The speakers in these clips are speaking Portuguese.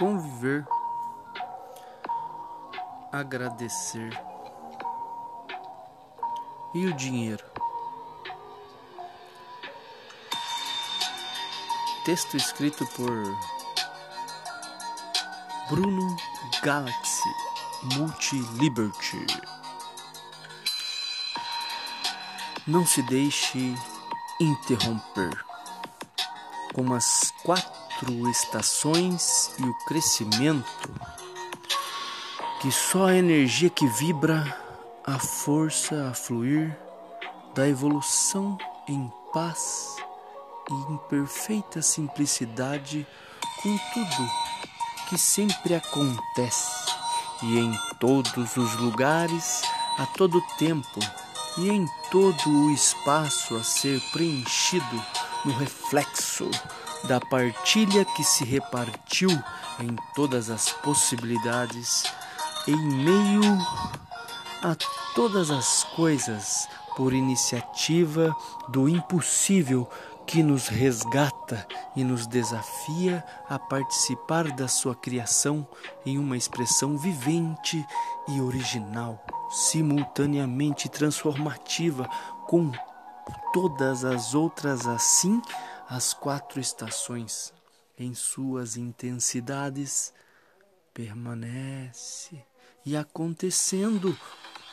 conviver, agradecer. E o dinheiro? Texto escrito por Bruno Galaxy Multi Liberty. Não se deixe interromper. Como as quatro estações e o crescimento, que só a energia que vibra, a força a fluir da evolução em paz e em perfeita simplicidade com tudo que sempre acontece. E em todos os lugares, a todo tempo e em todo o espaço a ser preenchido no reflexo da partilha que se repartiu em todas as possibilidades, em meio a todas as coisas, por iniciativa do impossível que nos resgata e nos desafia a participar da sua criação em uma expressão vivente e original, simultaneamente transformativa com todas as outras assim as quatro estações em suas intensidades permanece e acontecendo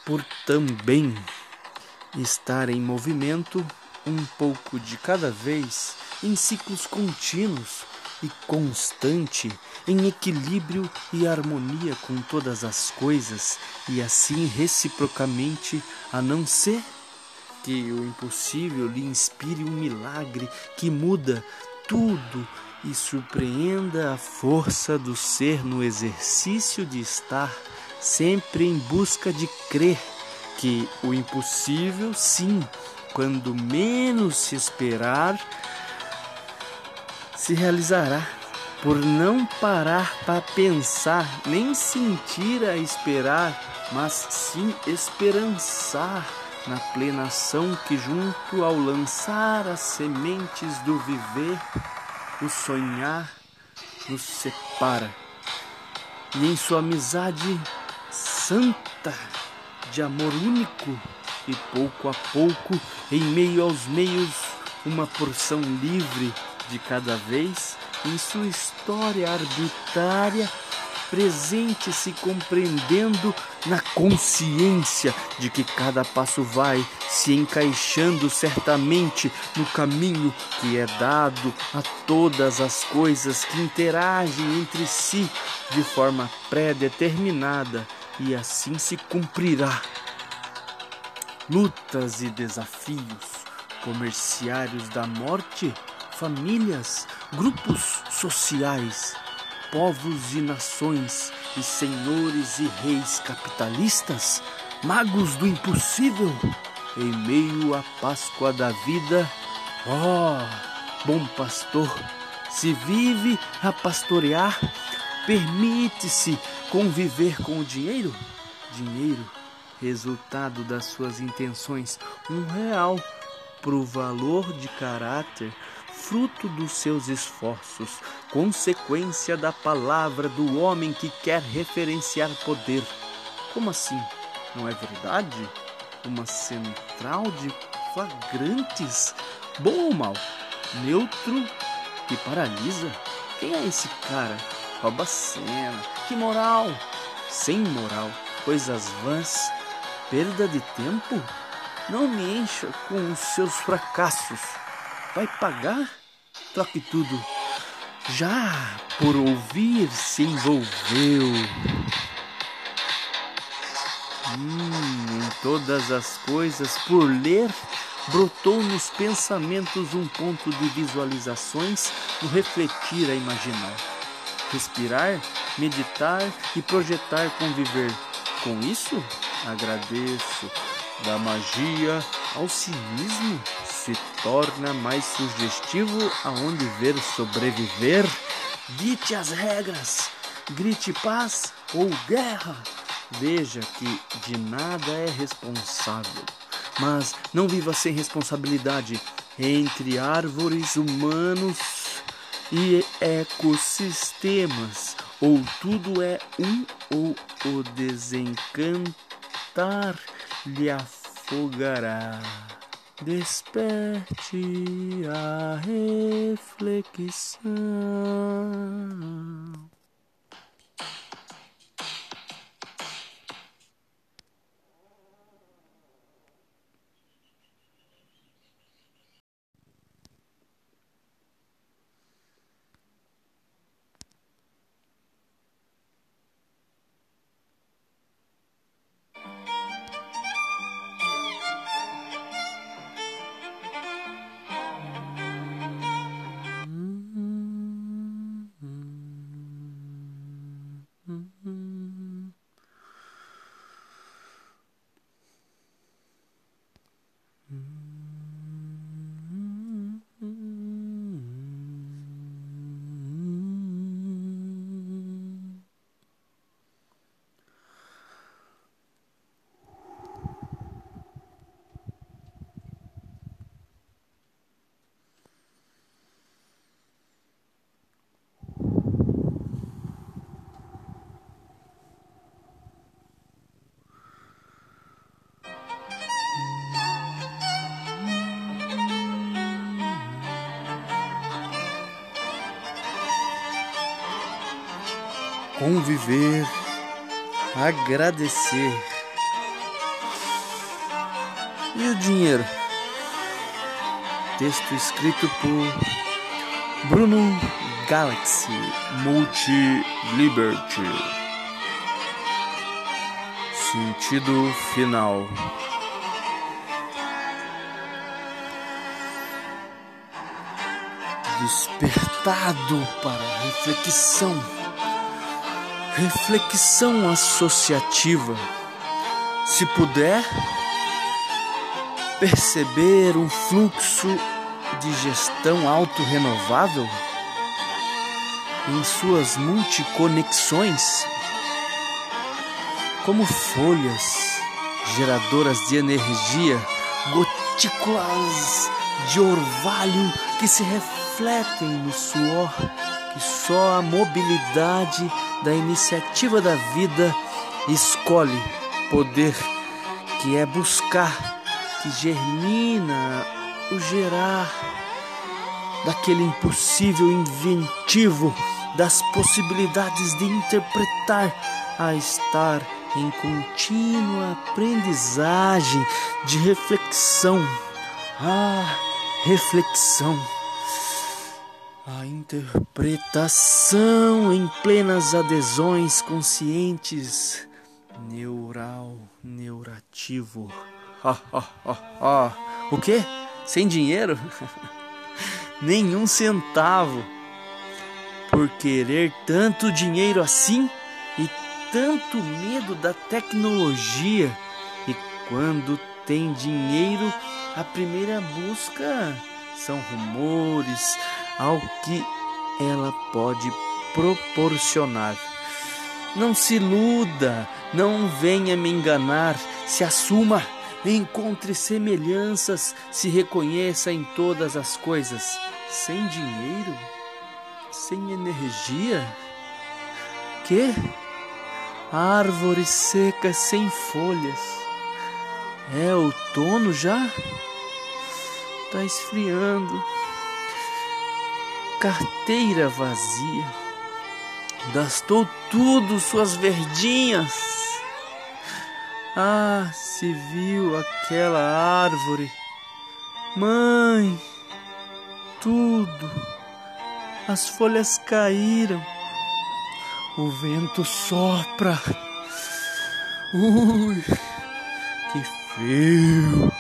por também estar em movimento um pouco de cada vez, em ciclos contínuos e constante, em equilíbrio e harmonia com todas as coisas, e assim reciprocamente, a não ser que o impossível lhe inspire um milagre que muda tudo e surpreenda a força do ser no exercício de estar sempre em busca de crer que o impossível, sim, quando menos se esperar, se realizará. Por não parar para pensar, nem sentir a esperar, mas sim esperançar na plenação que, junto ao lançar as sementes do viver, o sonhar nos separa. E em sua amizade santa, de amor único, e pouco a pouco, em meio aos meios, uma porção livre de cada vez, em sua história arbitrária, presente se compreendendo na consciência de que cada passo vai se encaixando certamente no caminho que é dado a todas as coisas que interagem entre si de forma pré-determinada e assim se cumprirá. Lutas e desafios, comerciários da morte, famílias, grupos sociais, povos e nações, e senhores e reis capitalistas, magos do impossível, em meio à Páscoa da vida. Oh, bom pastor, se vive a pastorear, permite-se conviver com o dinheiro? Dinheiro resultado das suas intenções, um real pro valor de caráter, fruto dos seus esforços, consequência da palavra do homem que quer referenciar poder. Como assim? Não é verdade? Uma central de flagrantes, bom ou mal, neutro e paralisa? Quem é esse cara? Rouba cena, que moral? Sem moral, coisas vãs perda de tempo? Não me encha com os seus fracassos. Vai pagar? Troque tudo. Já por ouvir se envolveu. Hum, em todas as coisas, por ler, brotou nos pensamentos um ponto de visualizações no refletir a imaginar. Respirar, meditar e projetar conviver. Com isso, agradeço. Da magia ao cinismo se torna mais sugestivo aonde ver sobreviver. Dite as regras, grite paz ou guerra. Veja que de nada é responsável, mas não viva sem responsabilidade entre árvores humanos e ecossistemas Ou tudo é um, ou o desencantar lhe afogará. Desperte a reflexão. Conviver, agradecer. E o dinheiro? Texto escrito por Bruno Galaxy Multi Liberty. Sentido final. Despertado para reflexão Reflexão associativa. Se puder perceber um fluxo de gestão autorrenovável em suas multiconexões, como folhas geradoras de energia, gotículas de orvalho que se refletem no suor que só a mobilidade da iniciativa da vida escolhe poder, que é buscar, que germina o gerar daquele impossível inventivo das possibilidades de interpretar a estar em contínua aprendizagem de reflexão. Ah, reflexão interpretação em plenas adesões conscientes, neural, neurativo. Ha, ha, ha, ha. O quê? Sem dinheiro? Nenhum centavo. Por querer tanto dinheiro assim e tanto medo da tecnologia. E quando tem dinheiro, a primeira busca são rumores, ao que ela pode proporcionar. Não se iluda, não venha me enganar, se assuma, encontre semelhanças, se reconheça em todas as coisas. Sem dinheiro? Sem energia? Que? Árvore seca sem folhas. É outono já? Tá esfriando carteira vazia. Gastou tudo suas verdinhas. Ah, se viu aquela árvore. Mãe, tudo. As folhas caíram. O vento sopra. Ui, que frio.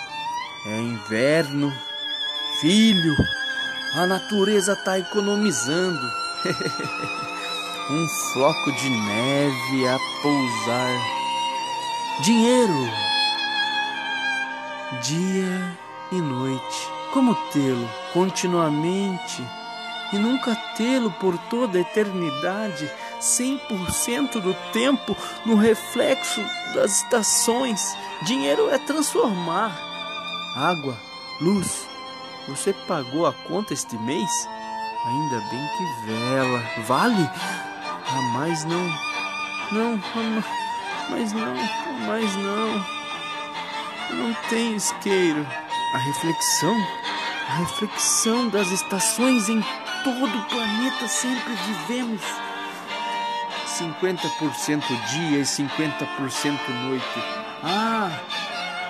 É inverno, filho. A natureza está economizando. um floco de neve a pousar. Dinheiro. Dia e noite. Como tê-lo continuamente e nunca tê-lo por toda a eternidade, 100% do tempo no reflexo das estações. Dinheiro é transformar água, luz, você pagou a conta este mês? Ainda bem que vela. Vale? Jamais não. Não, mas não, mas não. Não tem isqueiro. A reflexão, a reflexão das estações em todo o planeta sempre vivemos. 50% dia e 50% noite. Ah,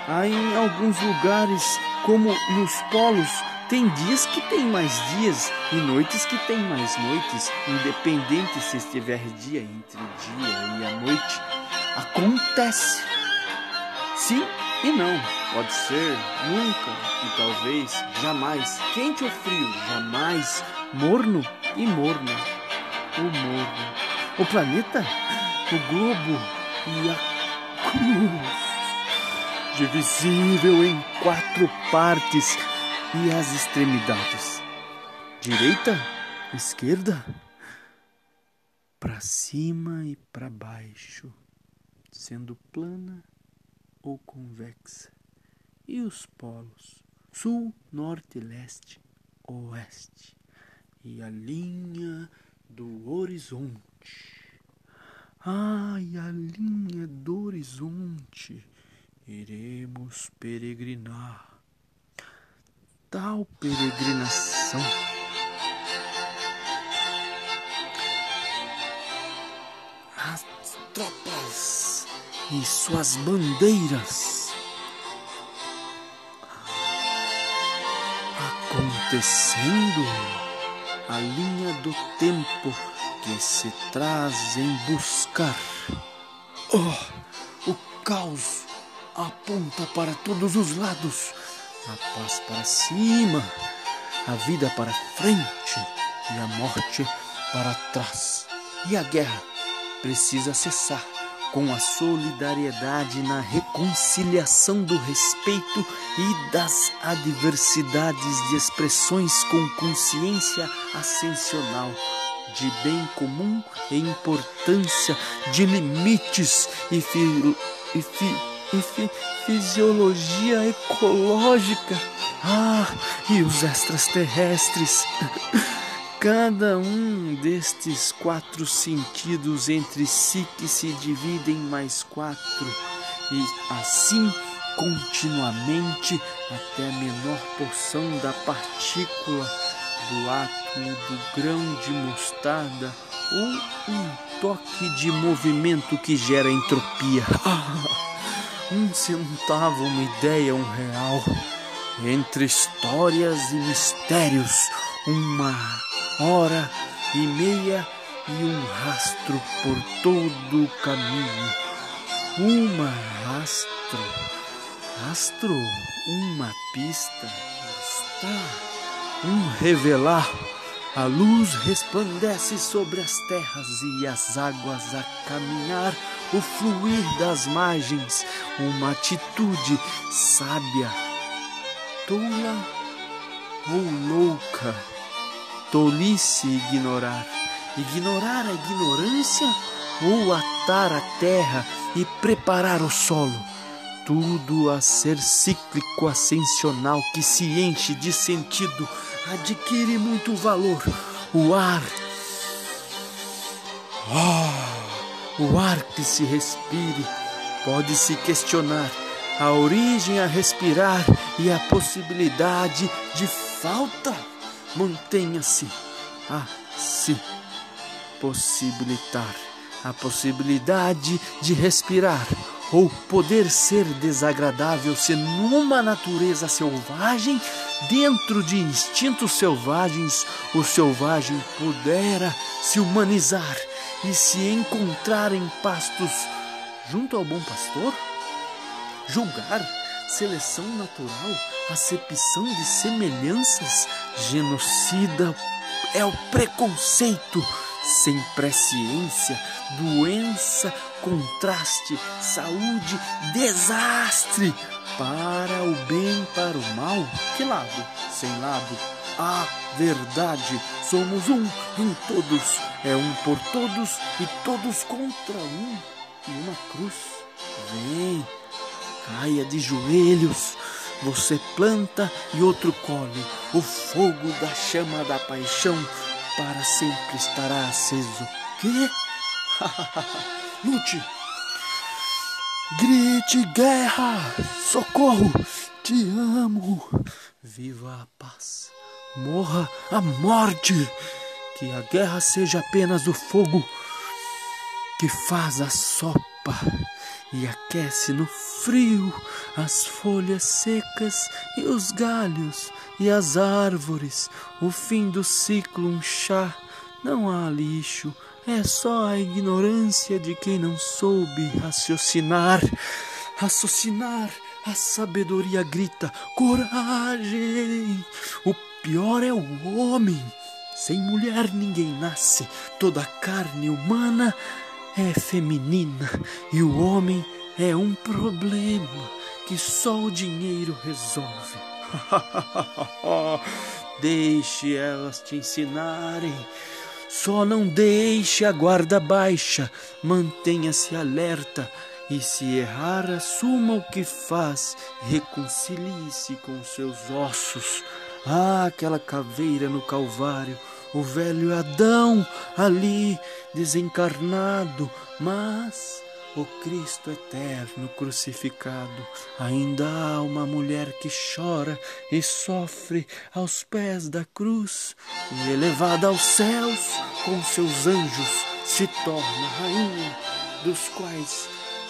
há em alguns lugares, como nos polos, tem dias que tem mais dias e noites que tem mais noites, independente se estiver dia entre o dia e a noite. Acontece. Sim e não. Pode ser nunca e talvez jamais. Quente ou frio, jamais. Morno e morno. O morno. O planeta, o globo e a cruz. Divisível em quatro partes e as extremidades. Direita, esquerda, para cima e para baixo, sendo plana ou convexa. E os polos, sul, norte, leste, oeste. E a linha do horizonte. Ai, a linha do horizonte. Iremos peregrinar tal peregrinação. As tropas e suas bandeiras acontecendo a linha do tempo que se trazem buscar. Oh, o caos aponta para todos os lados a paz para cima, a vida para frente e a morte para trás. E a guerra precisa cessar com a solidariedade na reconciliação do respeito e das adversidades de expressões com consciência ascensional de bem comum e importância de limites e, fi, e, fi, e fi, fisiologia ecológica. Ah, e os extraterrestres. Cada um destes quatro sentidos entre si que se dividem mais quatro, e assim continuamente até a menor porção da partícula do átomo do grão de mostarda ou um toque de movimento que gera entropia. Um centavo, uma ideia, um real. Entre histórias e mistérios, uma hora e meia e um rastro por todo o caminho. Uma rastro, rastro, uma pista, está, um revelar. A luz resplandece sobre as terras e as águas a caminhar o fluir das margens, uma atitude sábia, tola ou louca. Tolice ignorar, ignorar a ignorância ou atar a terra e preparar o solo. Tudo a ser cíclico ascensional que se enche de sentido, adquire muito valor. O ar. Oh! o ar que se respire, pode-se questionar a origem a respirar e a possibilidade de falta. Mantenha-se a se possibilitar a possibilidade de respirar ou poder ser desagradável se numa natureza selvagem, dentro de instintos selvagens, o selvagem pudera se humanizar e se encontrar em pastos junto ao bom pastor? Julgar, seleção natural, acepção de semelhanças, genocida é o preconceito, sem presciência, doença, contraste, saúde, desastre, para o bem, para o mal, que lado? Sem lado, a verdade. Somos um em todos, é um por todos e todos contra um. E uma cruz. Vem, caia de joelhos. Você planta e outro colhe. O fogo da chama da paixão para sempre estará aceso. Que? Lute! Grite guerra! Socorro! Te amo! Viva a paz! Morra a morte! Que a guerra seja apenas o fogo que faz a sopa e aquece no frio as folhas secas e os galhos e as árvores. O fim do ciclo, um chá. Não há lixo, é só a ignorância de quem não soube raciocinar. Raciocinar, a sabedoria grita: coragem! O pior é o homem. Sem mulher ninguém nasce, toda carne humana é feminina e o homem é um problema que só o dinheiro resolve. deixe elas te ensinarem. Só não deixe a guarda baixa, mantenha-se alerta e se errar, assuma o que faz, reconcilie-se com seus ossos. Ah, aquela caveira no Calvário o velho Adão ali desencarnado, mas o Cristo eterno crucificado. Ainda há uma mulher que chora e sofre aos pés da cruz, e elevada aos céus com seus anjos, se torna rainha, dos quais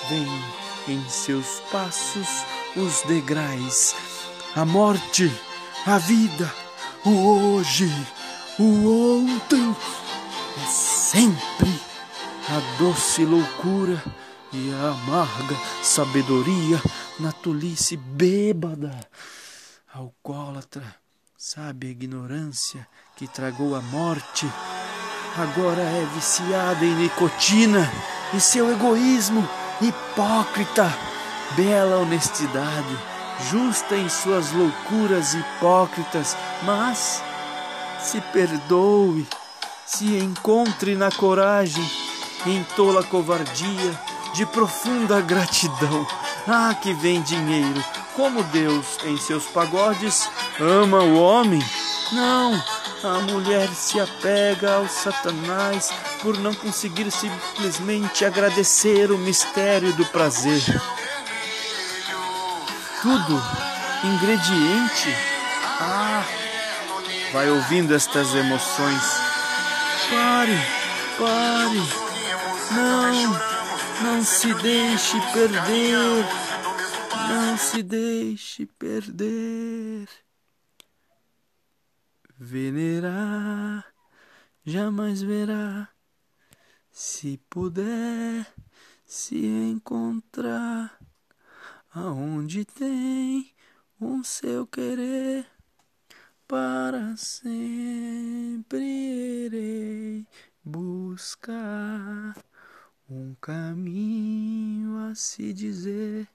vem em seus passos os degraus, a morte, a vida, o hoje o ontem é sempre a doce loucura e a amarga sabedoria na tolice bêbada. Alcoólatra, sabe a ignorância que tragou a morte, agora é viciada em nicotina e seu egoísmo hipócrita, bela honestidade, justa em suas loucuras hipócritas, mas se perdoe, se encontre na coragem, em tola covardia, de profunda gratidão. Ah, que vem dinheiro, como Deus em seus pagodes ama o homem. Não, a mulher se apega ao Satanás por não conseguir simplesmente agradecer o mistério do prazer. Tudo ingrediente. Vai ouvindo estas emoções. Pare, pare, não, não se deixe perder, não se deixe perder. Venerar, jamais verá, se puder se encontrar aonde tem um seu querer para sempre irei buscar um caminho a se dizer.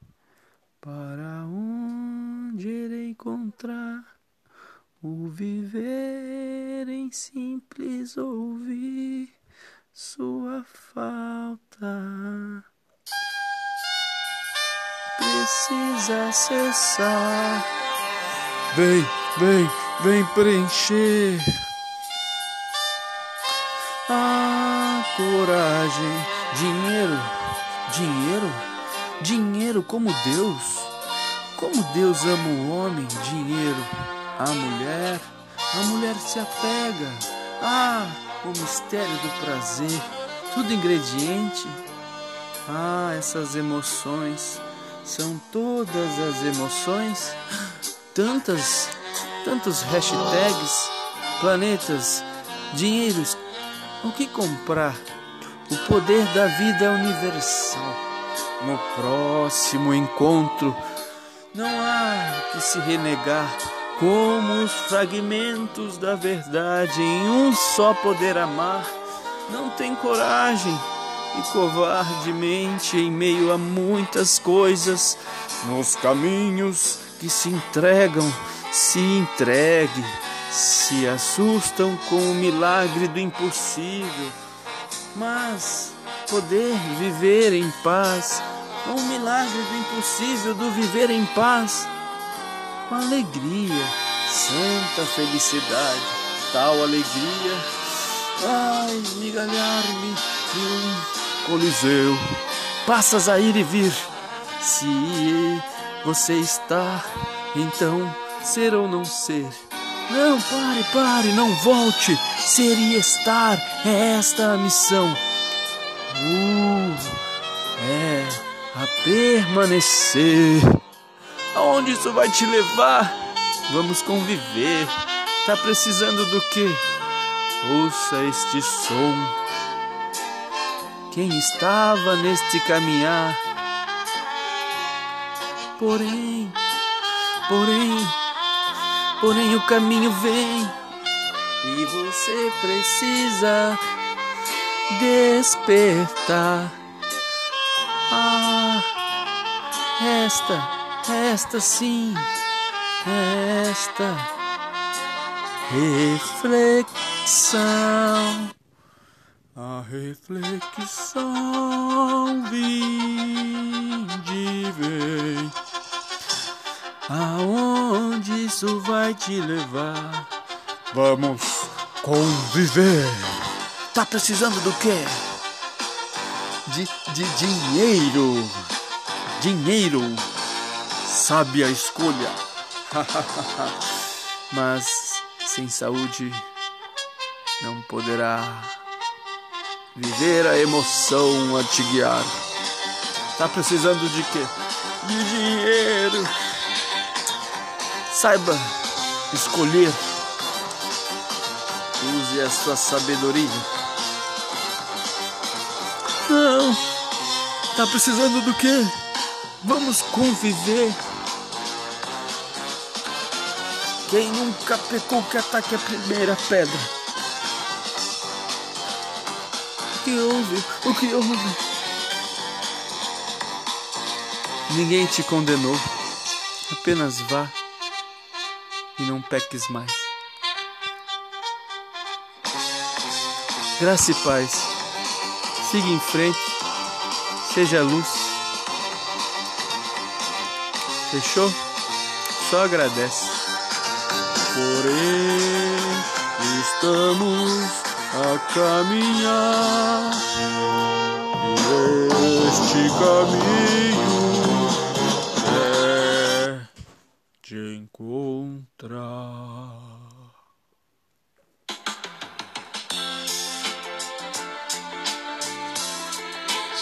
Para onde irei encontrar o viver em simples ouvir sua falta? Precisa cessar. Vem vem vem preencher a coragem. Dinheiro, dinheiro, dinheiro como Deus. Como Deus ama o homem, dinheiro, a mulher, a mulher se apega. Ah, o mistério do prazer, tudo ingrediente. Ah, essas emoções são todas as emoções, tantas tantos hashtags, planetas, dinheiros. O que comprar? O poder da vida é universal. No próximo encontro, não há que se renegar como os fragmentos da verdade em um só poder amar. Não tem coragem e covardemente em meio a muitas coisas nos caminhos que se entregam se entregue, se assustam com o milagre do impossível, mas poder viver em paz, com o milagre do impossível do viver em paz, com alegria, santa felicidade, tal alegria, ai, migalhar-me de um Coliseu, passas a ir e vir. Se você está, então ser ou não ser. Não, pare, pare, não volte. Ser e estar é esta a missão. Uh, é a permanecer. Aonde isso vai te levar? Vamos conviver. Tá precisando do quê? Ouça este som. Quem estava neste caminhar? Porém, porém, porém o caminho vem e você precisa despertar. Ah, esta, esta sim, esta reflexão. A reflexão vinde vem. Aonde isso vai te levar? Vamos conviver. Tá precisando do quê? De, de dinheiro. Dinheiro. Sabe a escolha. Mas sem saúde não poderá viver a emoção a te guiar. Tá precisando de quê? De dinheiro. Saiba escolher. Use a sua sabedoria. Não. Tá precisando do quê? Vamos conviver. Quem nunca pecou que ataque a primeira pedra? O que houve? O que houve? Ninguém te condenou. Apenas vá e não peques mais. Graça e paz. Siga em frente. Seja luz. Fechou? Só agradece. Porém, estamos a caminhar e este caminho